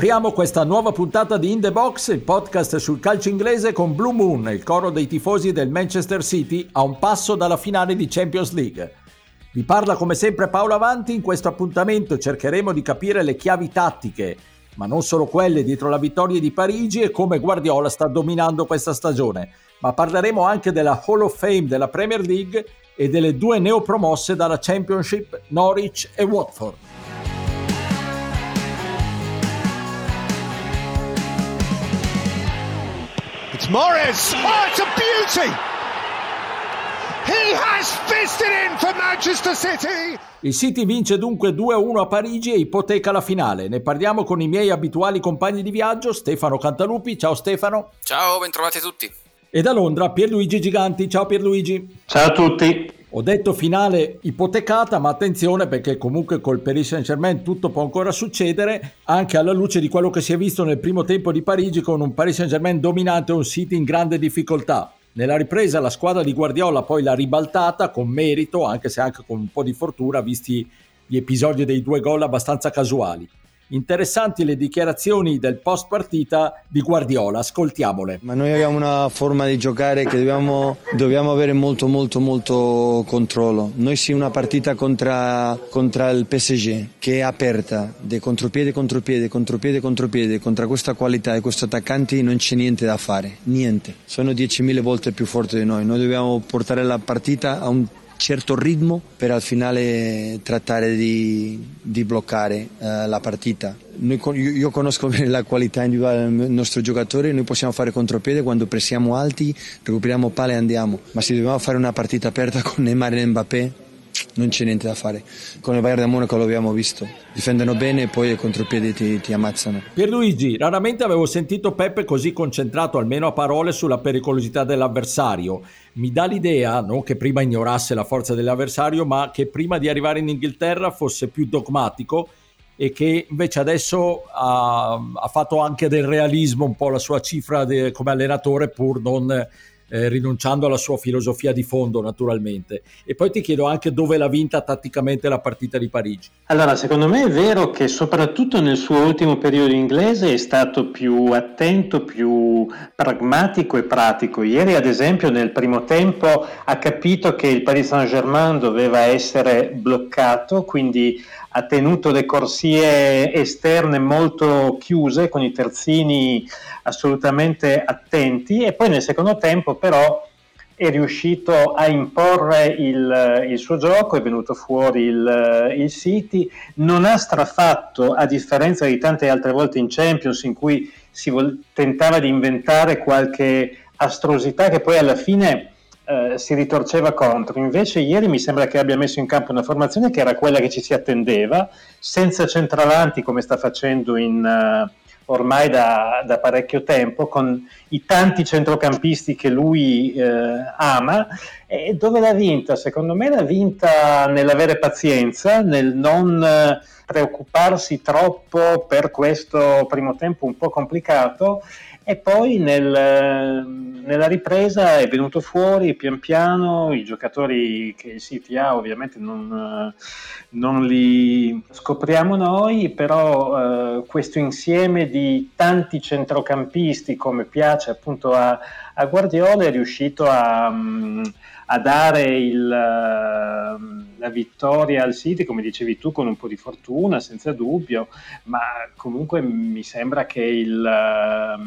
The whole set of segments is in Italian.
Apriamo questa nuova puntata di In The Box, il podcast sul calcio inglese con Blue Moon, il coro dei tifosi del Manchester City, a un passo dalla finale di Champions League. Vi parla come sempre Paolo Avanti, in questo appuntamento cercheremo di capire le chiavi tattiche, ma non solo quelle dietro la vittoria di Parigi e come Guardiola sta dominando questa stagione, ma parleremo anche della Hall of Fame della Premier League e delle due neopromosse dalla Championship Norwich e Watford. Morris. Oh, it's a beauty. He has fisted in for Manchester City. Il City vince dunque 2-1 a Parigi e ipoteca la finale. Ne parliamo con i miei abituali compagni di viaggio, Stefano Cantalupi. Ciao Stefano. Ciao, bentrovati a tutti. E da Londra Pierluigi Giganti. Ciao Pierluigi. Ciao a tutti. Ho detto finale ipotecata, ma attenzione perché comunque col Paris Saint-Germain tutto può ancora succedere, anche alla luce di quello che si è visto nel primo tempo di Parigi con un Paris Saint-Germain dominante e un City in grande difficoltà. Nella ripresa la squadra di Guardiola poi l'ha ribaltata con merito, anche se anche con un po' di fortuna, visti gli episodi dei due gol abbastanza casuali. Interessanti le dichiarazioni del post partita di Guardiola, ascoltiamole. Ma noi abbiamo una forma di giocare che dobbiamo, dobbiamo avere molto molto molto controllo. Noi siamo una partita contro, contro il PSG che è aperta, di contropiede, contropiede, contropiede, contropiede, contro questa qualità e questi attaccanti non c'è niente da fare, niente. Sono 10.000 volte più forti di noi, noi dobbiamo portare la partita a un certo ritmo per al finale trattare di, di bloccare uh, la partita. Noi, io, io, conosco bene la qualità individuale del nostro giocatore, noi possiamo fare contropiede quando pressiamo alti, recuperiamo pale e andiamo, ma se dobbiamo fare una partita aperta con Neymar e Mbappé non c'è niente da fare. Con il Bayern Monaco lo abbiamo visto, difendono bene e poi i contropiedi ti, ti ammazzano. Pierluigi, raramente avevo sentito Peppe così concentrato, almeno a parole, sulla pericolosità dell'avversario. Mi dà l'idea, non che prima ignorasse la forza dell'avversario, ma che prima di arrivare in Inghilterra fosse più dogmatico e che invece adesso ha, ha fatto anche del realismo un po' la sua cifra de, come allenatore pur non eh, rinunciando alla sua filosofia di fondo naturalmente. E poi ti chiedo anche dove l'ha vinta tatticamente la partita di Parigi. Allora, secondo me è vero che soprattutto nel suo ultimo periodo inglese è stato più attento, più pragmatico e pratico. Ieri, ad esempio, nel primo tempo ha capito che il Paris Saint-Germain doveva essere bloccato, quindi ha tenuto le corsie esterne molto chiuse con i terzini assolutamente attenti. E poi nel secondo tempo però è riuscito a imporre il, il suo gioco, è venuto fuori il, il, City, non ha strafatto, a differenza di tante altre volte in Champions in cui si vol- tentava di inventare qualche astrosità che poi alla fine eh, si ritorceva contro. Invece ieri mi sembra che abbia messo in campo una formazione che era quella che ci si attendeva, senza centravanti come sta facendo in... Uh, ormai da, da, parecchio tempo, con i tanti centrocampisti che lui eh, ama. E dove l'ha vinta? Secondo me l'ha vinta nell'avere pazienza, nel non eh, preoccuparsi troppo per questo primo tempo un po' complicato e poi nel, nella ripresa è venuto fuori pian piano i giocatori che il City ha ovviamente non, non li scopriamo noi però eh, questo insieme di tanti centrocampisti come piace appunto a, a Guardiola è riuscito a, a dare il, la vittoria al City, come dicevi tu, con un po' di fortuna, senza dubbio, ma comunque mi sembra che il,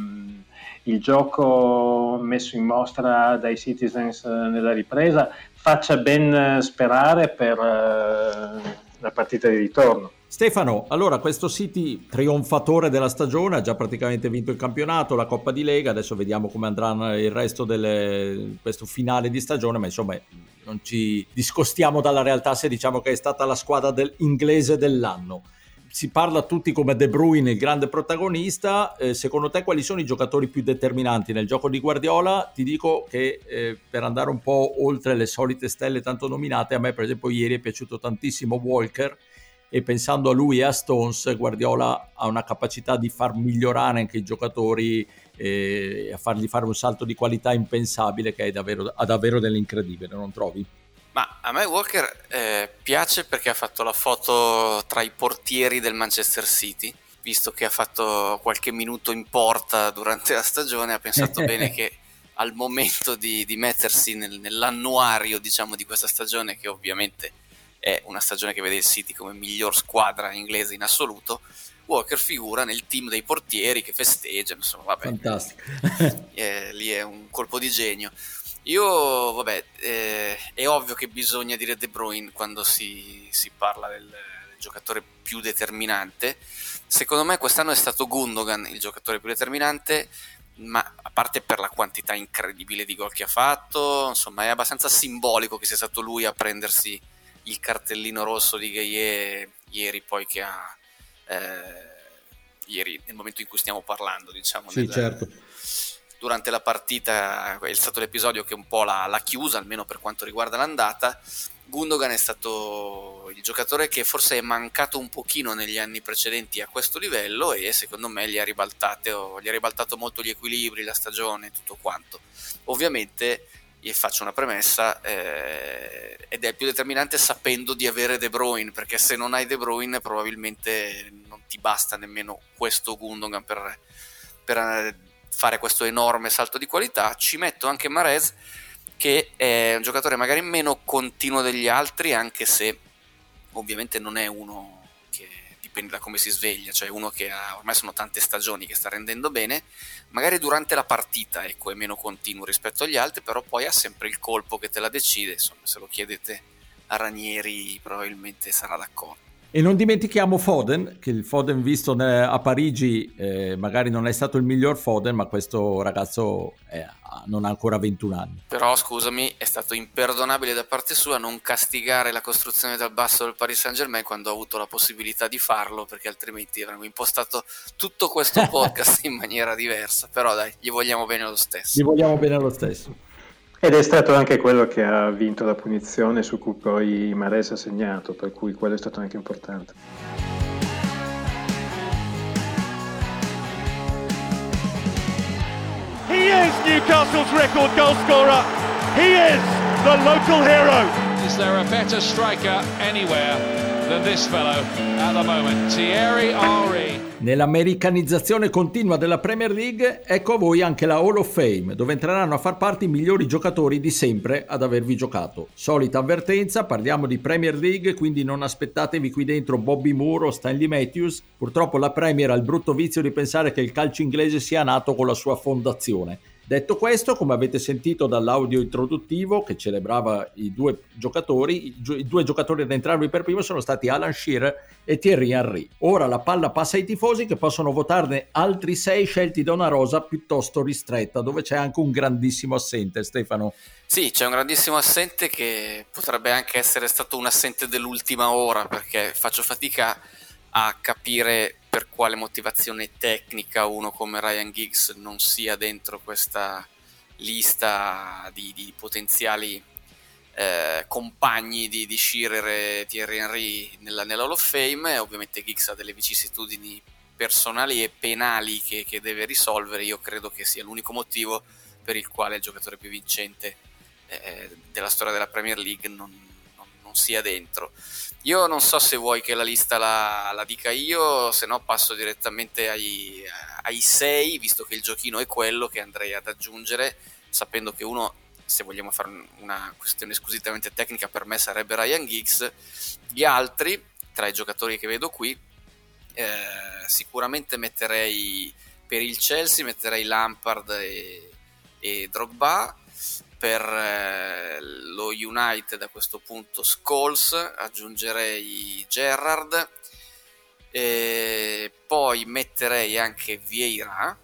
il gioco messo in mostra dai Citizens nella ripresa faccia ben sperare per eh, la partita di ritorno. Stefano, allora questo City trionfatore della stagione ha già praticamente vinto il campionato, la Coppa di Lega, adesso vediamo come andrà il resto di questo finale di stagione, ma insomma non ci discostiamo dalla realtà se diciamo che è stata la squadra del, inglese dell'anno. Si parla tutti come De Bruyne il grande protagonista, eh, secondo te quali sono i giocatori più determinanti nel gioco di Guardiola? Ti dico che eh, per andare un po' oltre le solite stelle tanto nominate, a me per esempio ieri è piaciuto tantissimo Walker, e pensando a lui e a Stones, Guardiola ha una capacità di far migliorare anche i giocatori e a fargli fare un salto di qualità impensabile che davvero, ha davvero dell'incredibile, non trovi? Ma a me Walker eh, piace perché ha fatto la foto tra i portieri del Manchester City visto che ha fatto qualche minuto in porta durante la stagione, ha pensato bene che al momento di, di mettersi nel, nell'annuario diciamo, di questa stagione, che ovviamente è una stagione che vede il City come miglior squadra inglese in assoluto, Walker figura nel team dei portieri che festeggiano, insomma, vabbè. Fantastico. eh, lì è un colpo di genio. Io, vabbè, eh, è ovvio che bisogna dire De Bruyne quando si, si parla del, del, giocatore più determinante. Secondo me quest'anno è stato Gundogan il giocatore più determinante, ma a parte per la quantità incredibile di gol che ha fatto, insomma è abbastanza simbolico che sia stato lui a prendersi il cartellino rosso di Gaie ieri poi che ha... Eh, ieri, nel momento in cui stiamo parlando, diciamo. Sì, nel, certo durante la partita è stato l'episodio che un po' l'ha, chiusa, almeno per quanto riguarda l'andata. Gundogan è stato il giocatore che forse è mancato un pochino negli anni precedenti a questo livello e secondo me gli ha, gli ha ribaltato molto gli equilibri, la stagione, tutto quanto. Ovviamente, gli faccio una premessa, eh, ed è più determinante sapendo di avere De Bruyne, perché se non hai De Bruyne probabilmente non ti basta nemmeno questo Gundogan per, per fare questo enorme salto di qualità. Ci metto anche Marez, che è un giocatore magari meno continuo degli altri, anche se ovviamente non è uno che dipende da come si sveglia, cioè uno che ha, ormai sono tante stagioni che sta rendendo bene, magari durante la partita ecco, è meno continuo rispetto agli altri, però poi ha sempre il colpo che te la decide, insomma se lo chiedete a Ranieri probabilmente sarà d'accordo. E non dimentichiamo Foden, che il Foden visto a Parigi eh, magari non è stato il miglior Foden, ma questo ragazzo è, non ha ancora 21 anni. Però scusami, è stato imperdonabile da parte sua non castigare la costruzione dal basso del Paris Saint Germain quando ha avuto la possibilità di farlo, perché altrimenti avremmo impostato tutto questo podcast in maniera diversa. Però dai, gli vogliamo bene lo stesso. Gli vogliamo bene lo stesso. Ed è stato anche quello che ha vinto la punizione su cui poi Mares ha segnato, per cui quello è stato anche importante. He is Newcastle's record goal scorer. He is the local hero. Is there a better striker anywhere than this fellow at the moment? Thierry Henry. Nell'americanizzazione continua della Premier League, ecco a voi anche la Hall of Fame, dove entreranno a far parte i migliori giocatori di sempre ad avervi giocato. Solita avvertenza, parliamo di Premier League, quindi non aspettatevi qui dentro Bobby Moore o Stanley Matthews. Purtroppo la Premier ha il brutto vizio di pensare che il calcio inglese sia nato con la sua fondazione Detto questo, come avete sentito dall'audio introduttivo che celebrava i due giocatori, i, due giocatori ad entrarvi per primo sono stati Alan Shearer e Thierry Henry. Ora la palla passa ai tifosi che possono votarne altri sei scelti da una rosa piuttosto ristretta, dove c'è anche un grandissimo assente, Stefano. Sì, c'è un grandissimo assente che potrebbe anche essere stato un assente dell'ultima ora, perché faccio fatica a capire quale motivazione tecnica uno come Ryan Giggs non sia dentro questa lista di, di potenziali eh, compagni di, di Shearer e Thierry Henry nella, nella Hall of Fame. Ovviamente Giggs ha delle vicissitudini personali e penali che, che, deve risolvere. Io credo che sia l'unico motivo per il quale il giocatore più vincente eh, della storia della Premier League non, non, non sia dentro. Io non so se vuoi che la lista la, la dica io, se no passo direttamente ai, ai sei, visto che il giochino è quello che andrei ad aggiungere, sapendo che uno, se vogliamo fare una questione squisitamente tecnica, per me sarebbe Ryan Giggs. Gli altri, tra i giocatori che vedo qui, eh, sicuramente metterei per il Chelsea, metterei Lampard e, e Drogba, per eh, lo United a questo punto Scholes, aggiungerei Gerrard, poi metterei anche Vieira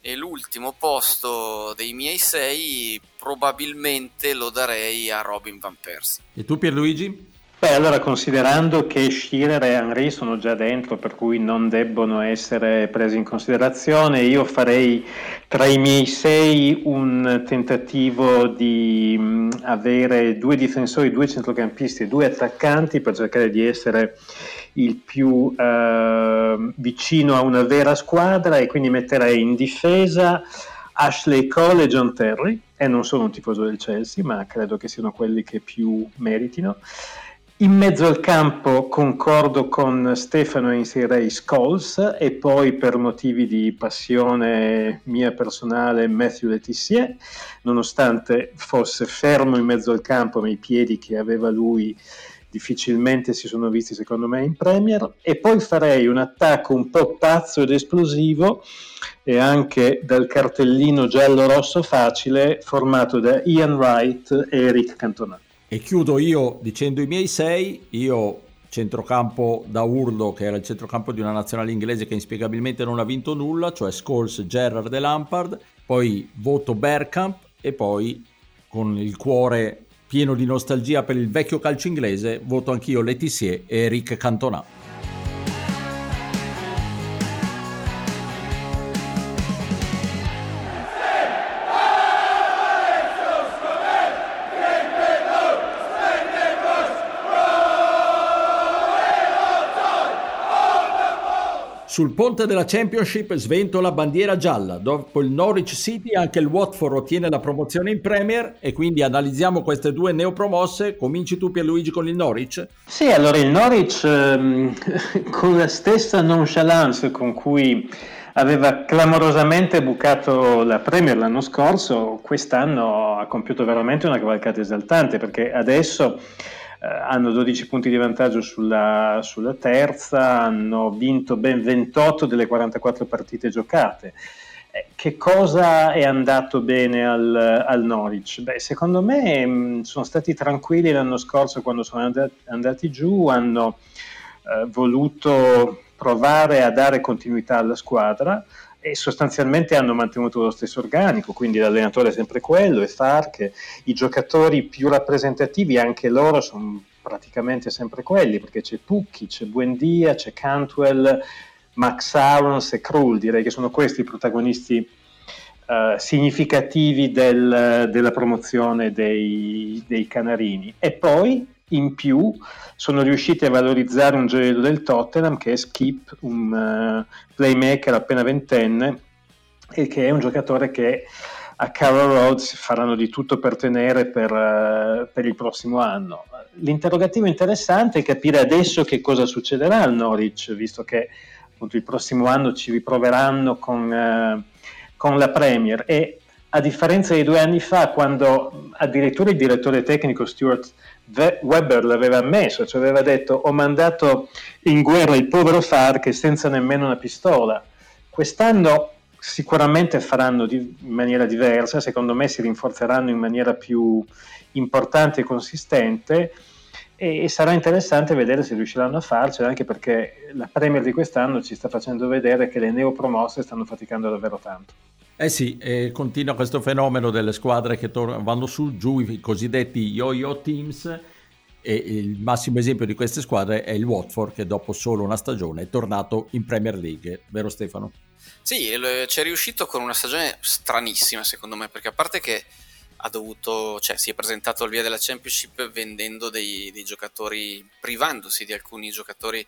e l'ultimo posto dei miei sei probabilmente lo darei a Robin Van Persie. E tu Pierluigi? Beh, allora considerando che Schirer e Henry sono già dentro, per cui non debbono essere presi in considerazione, io farei tra i miei sei un tentativo di mh, avere due difensori, due centrocampisti e due attaccanti per cercare di essere il più eh, vicino a una vera squadra e quindi metterei in difesa Ashley Cole e John Terry, e non sono un tifoso del Chelsea, ma credo che siano quelli che più meritino in mezzo al campo concordo con Stefano e inserirei Scholes e poi per motivi di passione mia personale Matthew Letizier, nonostante fosse fermo in mezzo al campo ma i piedi che aveva lui difficilmente si sono visti secondo me in Premier e poi farei un attacco un po' pazzo ed esplosivo e anche dal cartellino giallo-rosso facile formato da Ian Wright e Eric Cantona. E chiudo io dicendo i miei sei, io centrocampo da urlo che era il centrocampo di una nazionale inglese che inspiegabilmente non ha vinto nulla, cioè Scholes, Gerrard e Lampard, poi voto Bergkamp e poi con il cuore pieno di nostalgia per il vecchio calcio inglese voto anch'io Letizier e Eric Cantona. Sul ponte della Championship sventola bandiera gialla. Dopo il Norwich City anche il Watford ottiene la promozione in Premier e quindi analizziamo queste due neopromosse. Cominci tu Pierluigi con il Norwich? Sì, allora il Norwich ehm, con la stessa nonchalance con cui aveva clamorosamente bucato la Premier l'anno scorso, quest'anno ha compiuto veramente una cavalcata esaltante perché adesso eh, hanno 12 punti di vantaggio sulla, sulla, terza, hanno vinto ben 28 delle 44 partite giocate. Eh, che cosa è andato bene al, al Norwich? Beh, secondo me mh, mm, sono stati tranquilli l'anno scorso quando sono andati, andati giù, hanno eh, voluto provare a dare continuità alla squadra e sostanzialmente hanno mantenuto lo stesso organico, quindi l'allenatore è sempre quello, è Stark, i giocatori più rappresentativi anche loro sono praticamente sempre quelli, perché c'è Pucchi, c'è Buendia, c'è Cantwell, Max Arons e Krull, direi che sono questi i protagonisti uh, significativi del, della promozione dei, dei Canarini. E poi in più sono riusciti a valorizzare un gioiello del Tottenham che è Skip, un uh, playmaker appena ventenne e che è un giocatore che a Carroll Rhodes faranno di tutto per tenere per, uh, per, il prossimo anno. L'interrogativo interessante è capire adesso che cosa succederà al Norwich, visto che appunto, il prossimo anno ci riproveranno con, uh, con la Premier e a differenza di due anni fa, quando addirittura il direttore tecnico Stuart Weber l'aveva ammesso, cioè aveva detto ho mandato in guerra il povero Farc senza nemmeno una pistola. Quest'anno sicuramente faranno di, in maniera diversa, secondo me si rinforzeranno in maniera più importante e consistente e, e sarà interessante vedere se riusciranno a farcela, anche perché la Premier di quest'anno ci sta facendo vedere che le neopromosse stanno faticando davvero tanto. Eh sì, eh, continua questo fenomeno delle squadre che tor- vanno su, giù, i cosiddetti yo-yo teams, e il massimo esempio di queste squadre è il Watford che dopo solo una stagione è tornato in Premier League, vero Stefano? Sì, ci è riuscito con una stagione stranissima secondo me, perché a parte che ha dovuto, cioè si è presentato al via della Championship vendendo dei, dei giocatori, privandosi di alcuni giocatori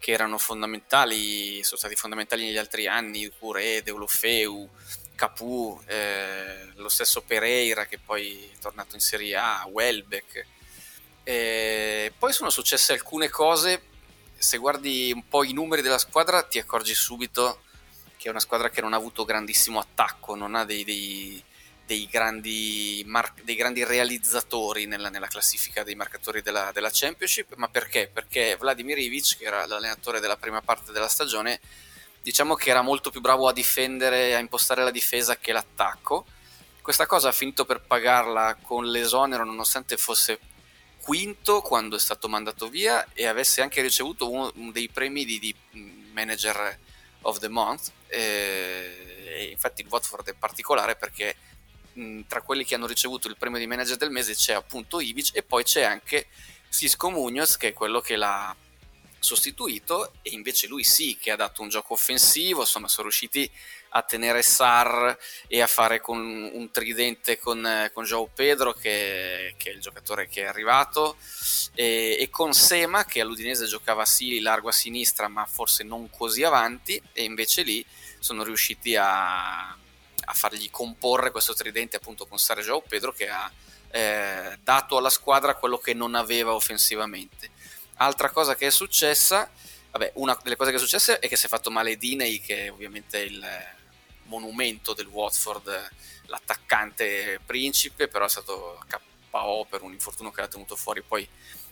che erano fondamentali, sono stati fondamentali negli altri anni, Curé, Deulofeu, Capu, eh, lo stesso Pereira che poi è tornato in Serie A, Welbeck. E poi sono successe alcune cose, se guardi un po' i numeri della squadra ti accorgi subito che è una squadra che non ha avuto grandissimo attacco, non ha dei, dei, dei, grandi, mar- dei grandi, realizzatori nella, nella, classifica dei marcatori della, della Championship, ma perché? Perché Vladimir Ivic, che era l'allenatore della prima parte della stagione, diciamo che era molto più bravo a difendere, a impostare la difesa che l'attacco. Questa cosa ha finito per pagarla con l'esonero nonostante fosse quinto quando è stato mandato via e avesse anche ricevuto uno dei premi di, di Manager of the Month. E, e infatti il Watford è particolare perché mh, tra quelli che hanno ricevuto il premio di Manager del mese c'è appunto Ivic e poi c'è anche Cisco Munoz che è quello che l'ha sostituito e invece lui sì che ha dato un gioco offensivo, insomma sono riusciti a tenere Sar e a fare con un tridente con, con Joao Pedro che, che, è il giocatore che è arrivato e, e, con Sema che all'Udinese giocava sì largo a sinistra ma forse non così avanti e invece lì sono riusciti a, a fargli comporre questo tridente appunto con Joao Pedro che ha eh, dato alla squadra quello che non aveva offensivamente. Altra cosa che è successa, vabbè, una delle cose che è successa è che si è fatto male Diney, che è ovviamente il monumento del Watford, l'attaccante principe, però è stato KO per un infortunio che l'ha tenuto fuori poi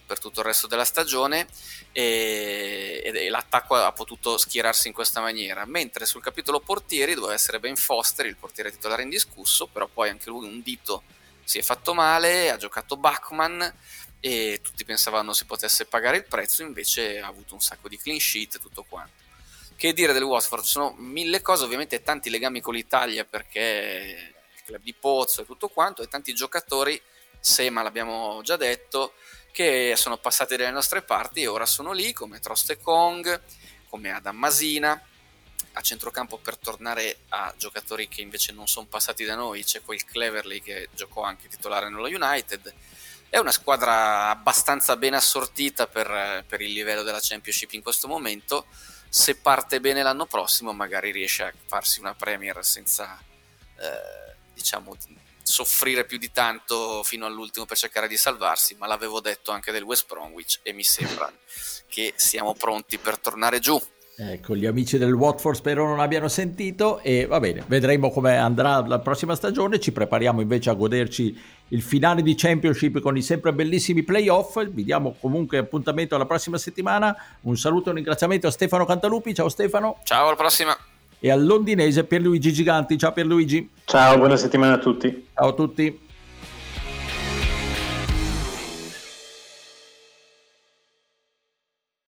per tutto il resto della stagione e, e, l'attacco ha potuto schierarsi in questa maniera mentre sul capitolo portieri doveva essere Ben Foster il portiere titolare indiscusso però poi anche lui un dito si è fatto male ha giocato Bachman e tutti pensavano si potesse pagare il prezzo invece ha avuto un sacco di clean sheet e tutto quanto che dire del Watford? Sono mille cose, ovviamente tanti legami con l'Italia perché il club di Pozzo e tutto quanto, e tanti giocatori, Sema l'abbiamo già detto, che sono passati dalle nostre parti e ora sono lì come Troste Kong, come Adam Masina. A centrocampo per tornare a giocatori che invece non sono passati da noi c'è quel Cleverly che giocò anche titolare nello United. È una squadra abbastanza ben assortita per, per il livello della Championship in questo momento se parte bene l'anno prossimo magari riesce a farsi una Premier senza eh, diciamo soffrire più di tanto fino all'ultimo per cercare di salvarsi ma l'avevo detto anche del West Bromwich e mi sembra che siamo pronti per tornare giù. Ecco, gli amici del Watford spero non abbiano sentito e va bene, vedremo come andrà la prossima stagione, ci prepariamo invece a goderci il finale di Championship con i sempre bellissimi playoff, vi diamo comunque appuntamento alla prossima settimana, un saluto e un ringraziamento a Stefano Cantalupi, ciao Stefano. Ciao, alla prossima. E al londinese Pierluigi Giganti, ciao Pierluigi. Ciao, buona settimana a tutti. Ciao a tutti.